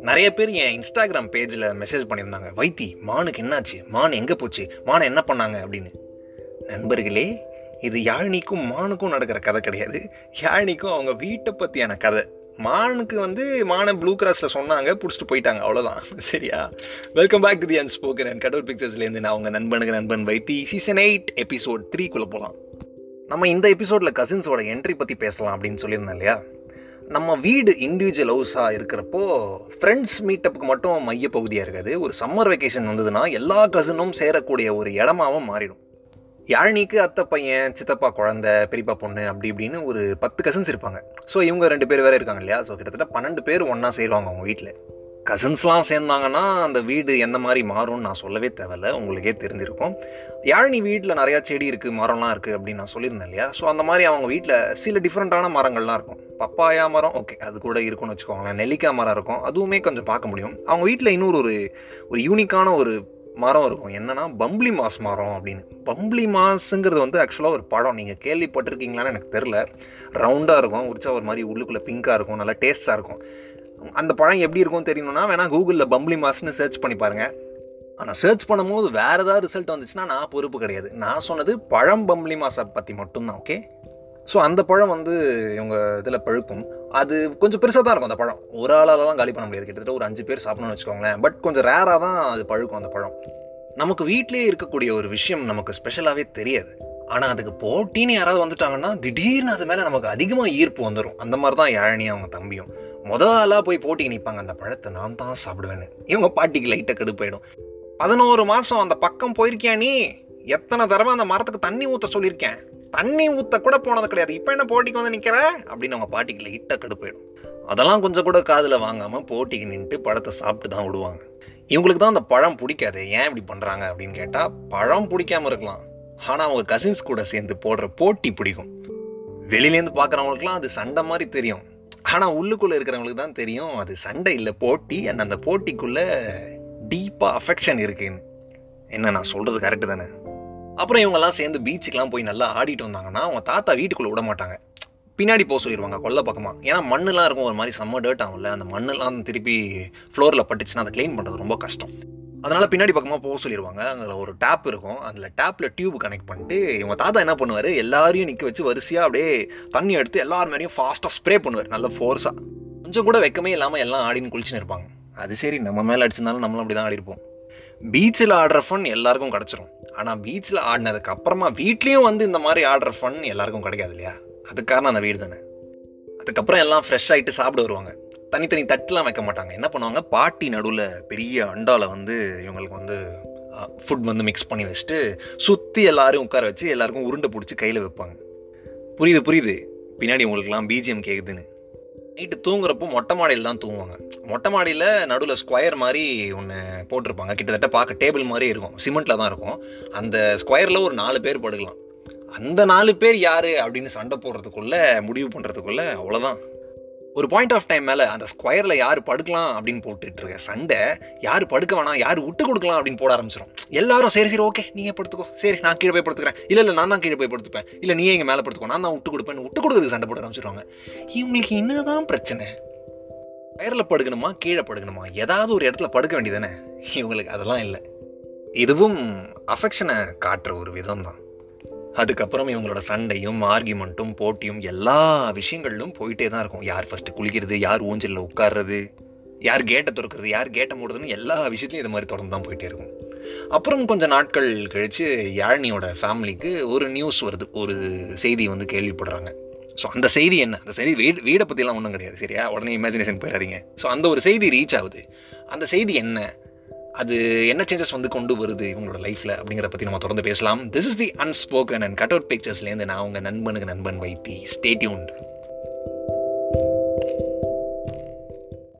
நிறைய பேர் என் இன்ஸ்டாகிராம் பேஜில் மெசேஜ் பண்ணியிருந்தாங்க. வைத்தி மானுக்கு என்னாச்சு? மான் எங்கே போச்சு? மானை என்ன பண்ணாங்க? அப்படின்னு. நண்பர்களே இது யாழினிக்கும் மானுக்கும் நடக்கிற கதை கிடையாது. யாழினிக்கும் அவங்க வீட்டை பற்றியான கதை. மானுக்கு வந்து மானை ப்ளூ கிராஸில் சொன்னாங்க பிடிச்சிட்டு போயிட்டாங்க. அவ்வளோதான் சரியா? Welcome back to the unspoken and கடவுள் பிக்சர்ஸ்லேருந்து நான் அவங்க நண்பனுக்கு நண்பன் வைத்தி. சீசன் எயிட் எபிசோட் த்ரீக்குள்ளே போகலாம் நம்ம இந்த எபிசோடில் கசின்ஸோட என்ட்ரி பற்றி பேசலாம் அப்படின்னு சொல்லியிருந்தேன் இல்லையா? நம்ம வீடு இண்டிவிஜுவல் ஹவுஸாக இருக்கிறப்போ ஃப்ரெண்ட்ஸ் மீட்டப்புக்கு மட்டும் மையப்பகுதியாக இருக்காது. ஒரு சம்மர் வெக்கேஷன் வந்ததுன்னா எல்லா கசினும் சேரக்கூடிய ஒரு இடமாவும் மாறிடும். யாழினிக்கு அத்தை பையன் சித்தப்பா குழந்தை பெரியப்பா பொண்ணு அப்படி இப்படின்னு ஒரு பத்து கசின்ஸ் இருப்பாங்க. ஸோ இவங்க ரெண்டு பேர் வேறு இருக்காங்க இல்லையா? ஸோ கிட்டத்தட்ட பன்னெண்டு பேர் ஒன்றா சேருவாங்க அவங்க வீட்டில் கசின்ஸ்லாம் சேர்ந்தாங்கன்னா அந்த வீடு எந்த மாதிரி மாறும்னு நான் சொல்லவே தேவையில்ல. உங்களுக்கே தெரிஞ்சிருக்கும். யாழினி வீட்டில் நிறையா செடி இருக்குது மரம்லாம் இருக்குது அப்படின்னு நான் சொல்லியிருந்தேன் இல்லையா? ஸோ அந்த மாதிரி அவங்க வீட்டில் சில டிஃப்ரெண்ட்டான மரங்கள்லாம் இருக்கும். பப்பாயா மரம் ஓகே அது கூட இருக்கும்னு வச்சுக்கோங்களேன். நெல்லிக்காய் மரம் இருக்கும். அதுவுமே கொஞ்சம் பார்க்க முடியும். அவங்க வீட்டில் இன்னொரு ஒரு ஒரு யூனிக்கான ஒரு மரம் இருக்கும். என்னன்னா பம்ப்ளி மாஸ் மரம் அப்படின்னு. பம்ப்ளி மாஸுங்கிறது வந்து ஆக்சுவலாக ஒரு பழம். நீங்கள் கேள்விப்பட்டிருக்கீங்களான்னு எனக்கு தெரில ரவுண்டாக இருக்கும். உரிச்சா ஒரு மாதிரி உள்ளுக்குள்ளே பிங்காக இருக்கும். நல்லா டேஸ்ட்டாக இருக்கும். அந்த பழம் எப்படி இருக்கும்னு தெரியணும்னா வேணால் கூகுளில் பம்ப்ளி மாஸ்னு சர்ச் பண்ணி பாருங்கள் ஆனால் சர்ச் பண்ணும்போது வேறு ஏதாவது ரிசல்ட் வந்துச்சுன்னா நான் பொறுப்பு கிடையாது. நான் சொன்னது பழம் பம்ப்ளி மாஸை பற்றி மட்டும்தான் ஓகே ஸோ அந்த பழம் வந்து இவங்க இதில் பழுக்கும். அது கொஞ்சம் பெருசாக தான் இருக்கும் அந்த பழம். ஒரு ஆளாலலாம் காலி பண்ண முடியாது. கிட்டத்தட்ட ஒரு அஞ்சு பேர் சாப்பிடணும்னு வச்சுக்கோங்களேன். பட் கொஞ்சம் ரேராக தான் அது பழுக்கும் அந்த பழம். நமக்கு வீட்டிலே இருக்கக்கூடிய ஒரு விஷயம் நமக்கு ஸ்பெஷலாகவே தெரியாது. ஆனால் அதுக்கு போட்டின்னு யாராவது வந்துட்டாங்கன்னா திடீர்னு அது மேலே நமக்கு அதிகமாக ஈர்ப்பு வந்துடும் அந்த மாதிரி தான் யாழினி அவங்க தம்பியும். மொதல் ஆளாக போய் போட்டிக்கு நிற்பாங்க அந்த பழத்தை நான் தான் சாப்பிடுவேன்னு. இவங்க பாட்டிக்கு லைட்டாக கடுப்பாயிடும் பதினோரு மாதம் அந்த பக்கம் போயிருக்கியா நீ? எத்தனை தடவை அந்த மரத்துக்கு தண்ணி ஊற்ற சொல்லியிருக்கேன்? தண்ணி ஊற்ற கூட போனது கிடையாது. இப்போ என்ன போட்டிக்கு வந்து நிற்கிற அப்படின்னு அவங்க பாட்டிக்கு லைட்டாக கடுப்பாயிடும் அதெல்லாம் கொஞ்சம் கூட காதில் வாங்காமல் போட்டிக்கு நின்றுட்டு பழத்தை சாப்பிட்டு தான் விடுவாங்க இவங்களுக்கு தான் அந்த பழம் பிடிக்காது ஏன் இப்படி பண்ணுறாங்க அப்படின்னு கேட்டால் பழம் பிடிக்காம இருக்கலாம். ஆனால் அவங்க கசின்ஸ் கூட சேர்ந்து போடுற போட்டி பிடிக்கும். வெளியிலேருந்து பார்க்குறவங்களுக்குலாம் அது சண்டை மாதிரி தெரியும். ஆனால் உள்ளுக்குள்ளே இருக்கிறவங்களுக்கு தான் தெரியும் அது சண்டை இல்லை போட்டி. அண்ட் அந்த போட்டிக்குள்ளே டீப்பாக அஃபெக்ஷன் இருக்குன்னு. என்ன நான் சொல்கிறது கரெக்டு தானே? அப்புறம் இவங்கெல்லாம் சேர்ந்து பீச்சுக்கெலாம் போய் நல்லா ஆடிட்டு வந்தாங்கன்னா அவங்க தாத்தா வீட்டுக்குள்ளே விட மாட்டாங்க. பின்னாடி போக சொல்லிடுவாங்க கொல்ல பக்கமாக ஏன்னா மண்ணெலாம் இருக்கும் ஒரு மாதிரி செம்ம டேர்ட் ஆகும்ல. அந்த மண்ணெல்லாம் திருப்பி ஃப்ளோரில் பட்டுச்சுன்னா அதை க்ளீன் பண்ணுறது ரொம்ப கஷ்டம். அதனால் பின்னாடி பக்கமாக போக சொல்லிடுவாங்க அங்கே ஒரு டேப் இருக்கும். அதில் டேப்பில் டியூப் கனெக்ட் பண்ணிட்டு இவங்க தாத்தா என்ன பண்ணுவார்? எல்லாரையும் நிற்க வச்சு வரிசையாக அப்படியே தண்ணி எடுத்து எல்லார் மேலேயும் ஃபாஸ்ட்டாக ஸ்ப்ரே பண்ணுவார். நல்ல ஃபோர்ஸாக கொஞ்சம் கூட வெக்கமே இல்லாமல் எல்லாம் ஆடின்னு குளிச்சுன்னு இருப்பாங்க. அது சரி நம்ம மேலே அடிச்சிருந்தாலும் நம்மளும் அப்படி தான் ஆடிருப்போம். பீச்சில் ஆடுற ஃபன் எல்லாருக்கும் கிடச்சிரும். ஆனால் பீச்சில் ஆடினதுக்கு அப்புறமா வீட்லேயும் வந்து இந்த மாதிரி ஆடுற ஃபன் எல்லாருக்கும் கிடைக்காது இல்லையா? அதுக்காரணம் அந்த வீடு தானே அதுக்கப்புறம் எல்லாம் ஃப்ரெஷ் ஆகிட்டு சாப்பிட வருவாங்க. தனித்தனி தட்டுலாம் வைக்க மாட்டாங்க. என்ன பண்ணுவாங்க? பாட்டி நடுவில் பெரிய அண்டாவில் வந்து இவங்களுக்கு வந்து ஃபுட் வந்து மிக்ஸ் பண்ணி வச்சுட்டு சுற்றி எல்லாரும் உட்கார வச்சு எல்லாருக்கும் உருண்டை பிடிச்சி கையில் வைப்பாங்க. புரியுது புரியுது? பின்னாடி உங்களுக்குலாம் பிஜிஎம் கேட்குதுன்னு நைட்டு தூங்குறப்போ மொட்டை மாடியில் தான் தூங்குவாங்க. மொட்டை மாடியில் நடுவில் ஸ்கொயர் மாதிரி ஒன்று போட்டிருப்பாங்க. கிட்டத்தட்ட பார்க்க டேபிள் மாதிரி இருக்கும். சிமெண்ட்டில் தான் இருக்கும். அந்த ஸ்கொயரில் ஒரு நாலு பேர் படுக்கலாம். அந்த நாலு பேர் யார்? அப்படின்னு சண்டை போடுறதுக்குள்ளே முடிவு பண்ணுறதுக்குள்ளே அவ்வளோதான் ஒரு பாயிண்ட் ஆஃப் டைம் மேலே அந்த ஸ்கொயரில் யார் படுக்கலாம் அப்படின்னு போட்டுட்டு இருக்க சண்டை யார் படுக்க வேணாம் யார் விட்டு கொடுக்கலாம் அப்படின்னு போட ஆரம்பிச்சிடும் எல்லாரும் சரி சரி ஓகே நீங்கள் படுத்துக்கோ. சரி நான் கீழே போய் படுத்துக்கிறேன். இல்லை இல்லை நான் தான் கீழே போய் படுத்துப்பேன். இல்லை நீ எங்கள் மேலே படுத்துக்கோ. நான் தான் விட்டு கொடுப்பேன். விட்டு கொடுக்குறதுக்கு சண்டை போட ஆரம்பிச்சிருவாங்க. இவங்களுக்கு என்னதான் பிரச்சனை? ஸ்கொயரில் படுக்கணுமா கீழே படுக்கணுமா? ஏதாவது ஒரு இடத்துல படுக்க வேண்டியதானே இவங்களுக்கு அதெல்லாம் இல்லை. இதுவும் அஃபெக்ஷனை காட்டுற ஒரு விதம் தான் அதுக்கப்புறம் இவங்களோட சண்டையும் ஆர்கியூமெண்ட்டும் போட்டியும் எல்லா விஷயங்களிலும் போயிட்டே தான் இருக்கும். யார் ஃபஸ்ட்டு குளிக்கிறது யார் ஊஞ்சலில் உட்கார்றது யார் கேட்டை திறக்கிறது யார் கேட்டை மூடுறதுன்னு எல்லா விஷயத்தையும் இது மாதிரி தொடர்ந்து தான் போயிட்டே இருக்கும். அப்புறம் கொஞ்சம் நாட்கள் கழித்து யாழினியோட ஃபேமிலிக்கு ஒரு நியூஸ் வருது. ஒரு செய்தி வந்து கேள்விப்படுறாங்க. ஸோ அந்த செய்தி என்ன? அந்த செய்தி வீடு வீடை பற்றிலாம் ஒன்றும் கிடையாது சரியா? உடனே இமேஜினேஷன் போயிடாதீங்க. ஸோ அந்த ஒரு செய்தி ரீச் ஆகுது. அந்த செய்தி என்ன? அது என்ன சேஞ்சஸ் வந்து கொண்டு வருது இவங்களோட லைஃப்பில் அப்படிங்கிறத பற்றி நம்ம தொடர்ந்து பேசலாம். This is the unspoken and cut out பிக்சர்ஸ்லேருந்து நான் உங்கள் நண்பனுக்கு நண்பன் வைத்தி. ஸ்டேட்யூன்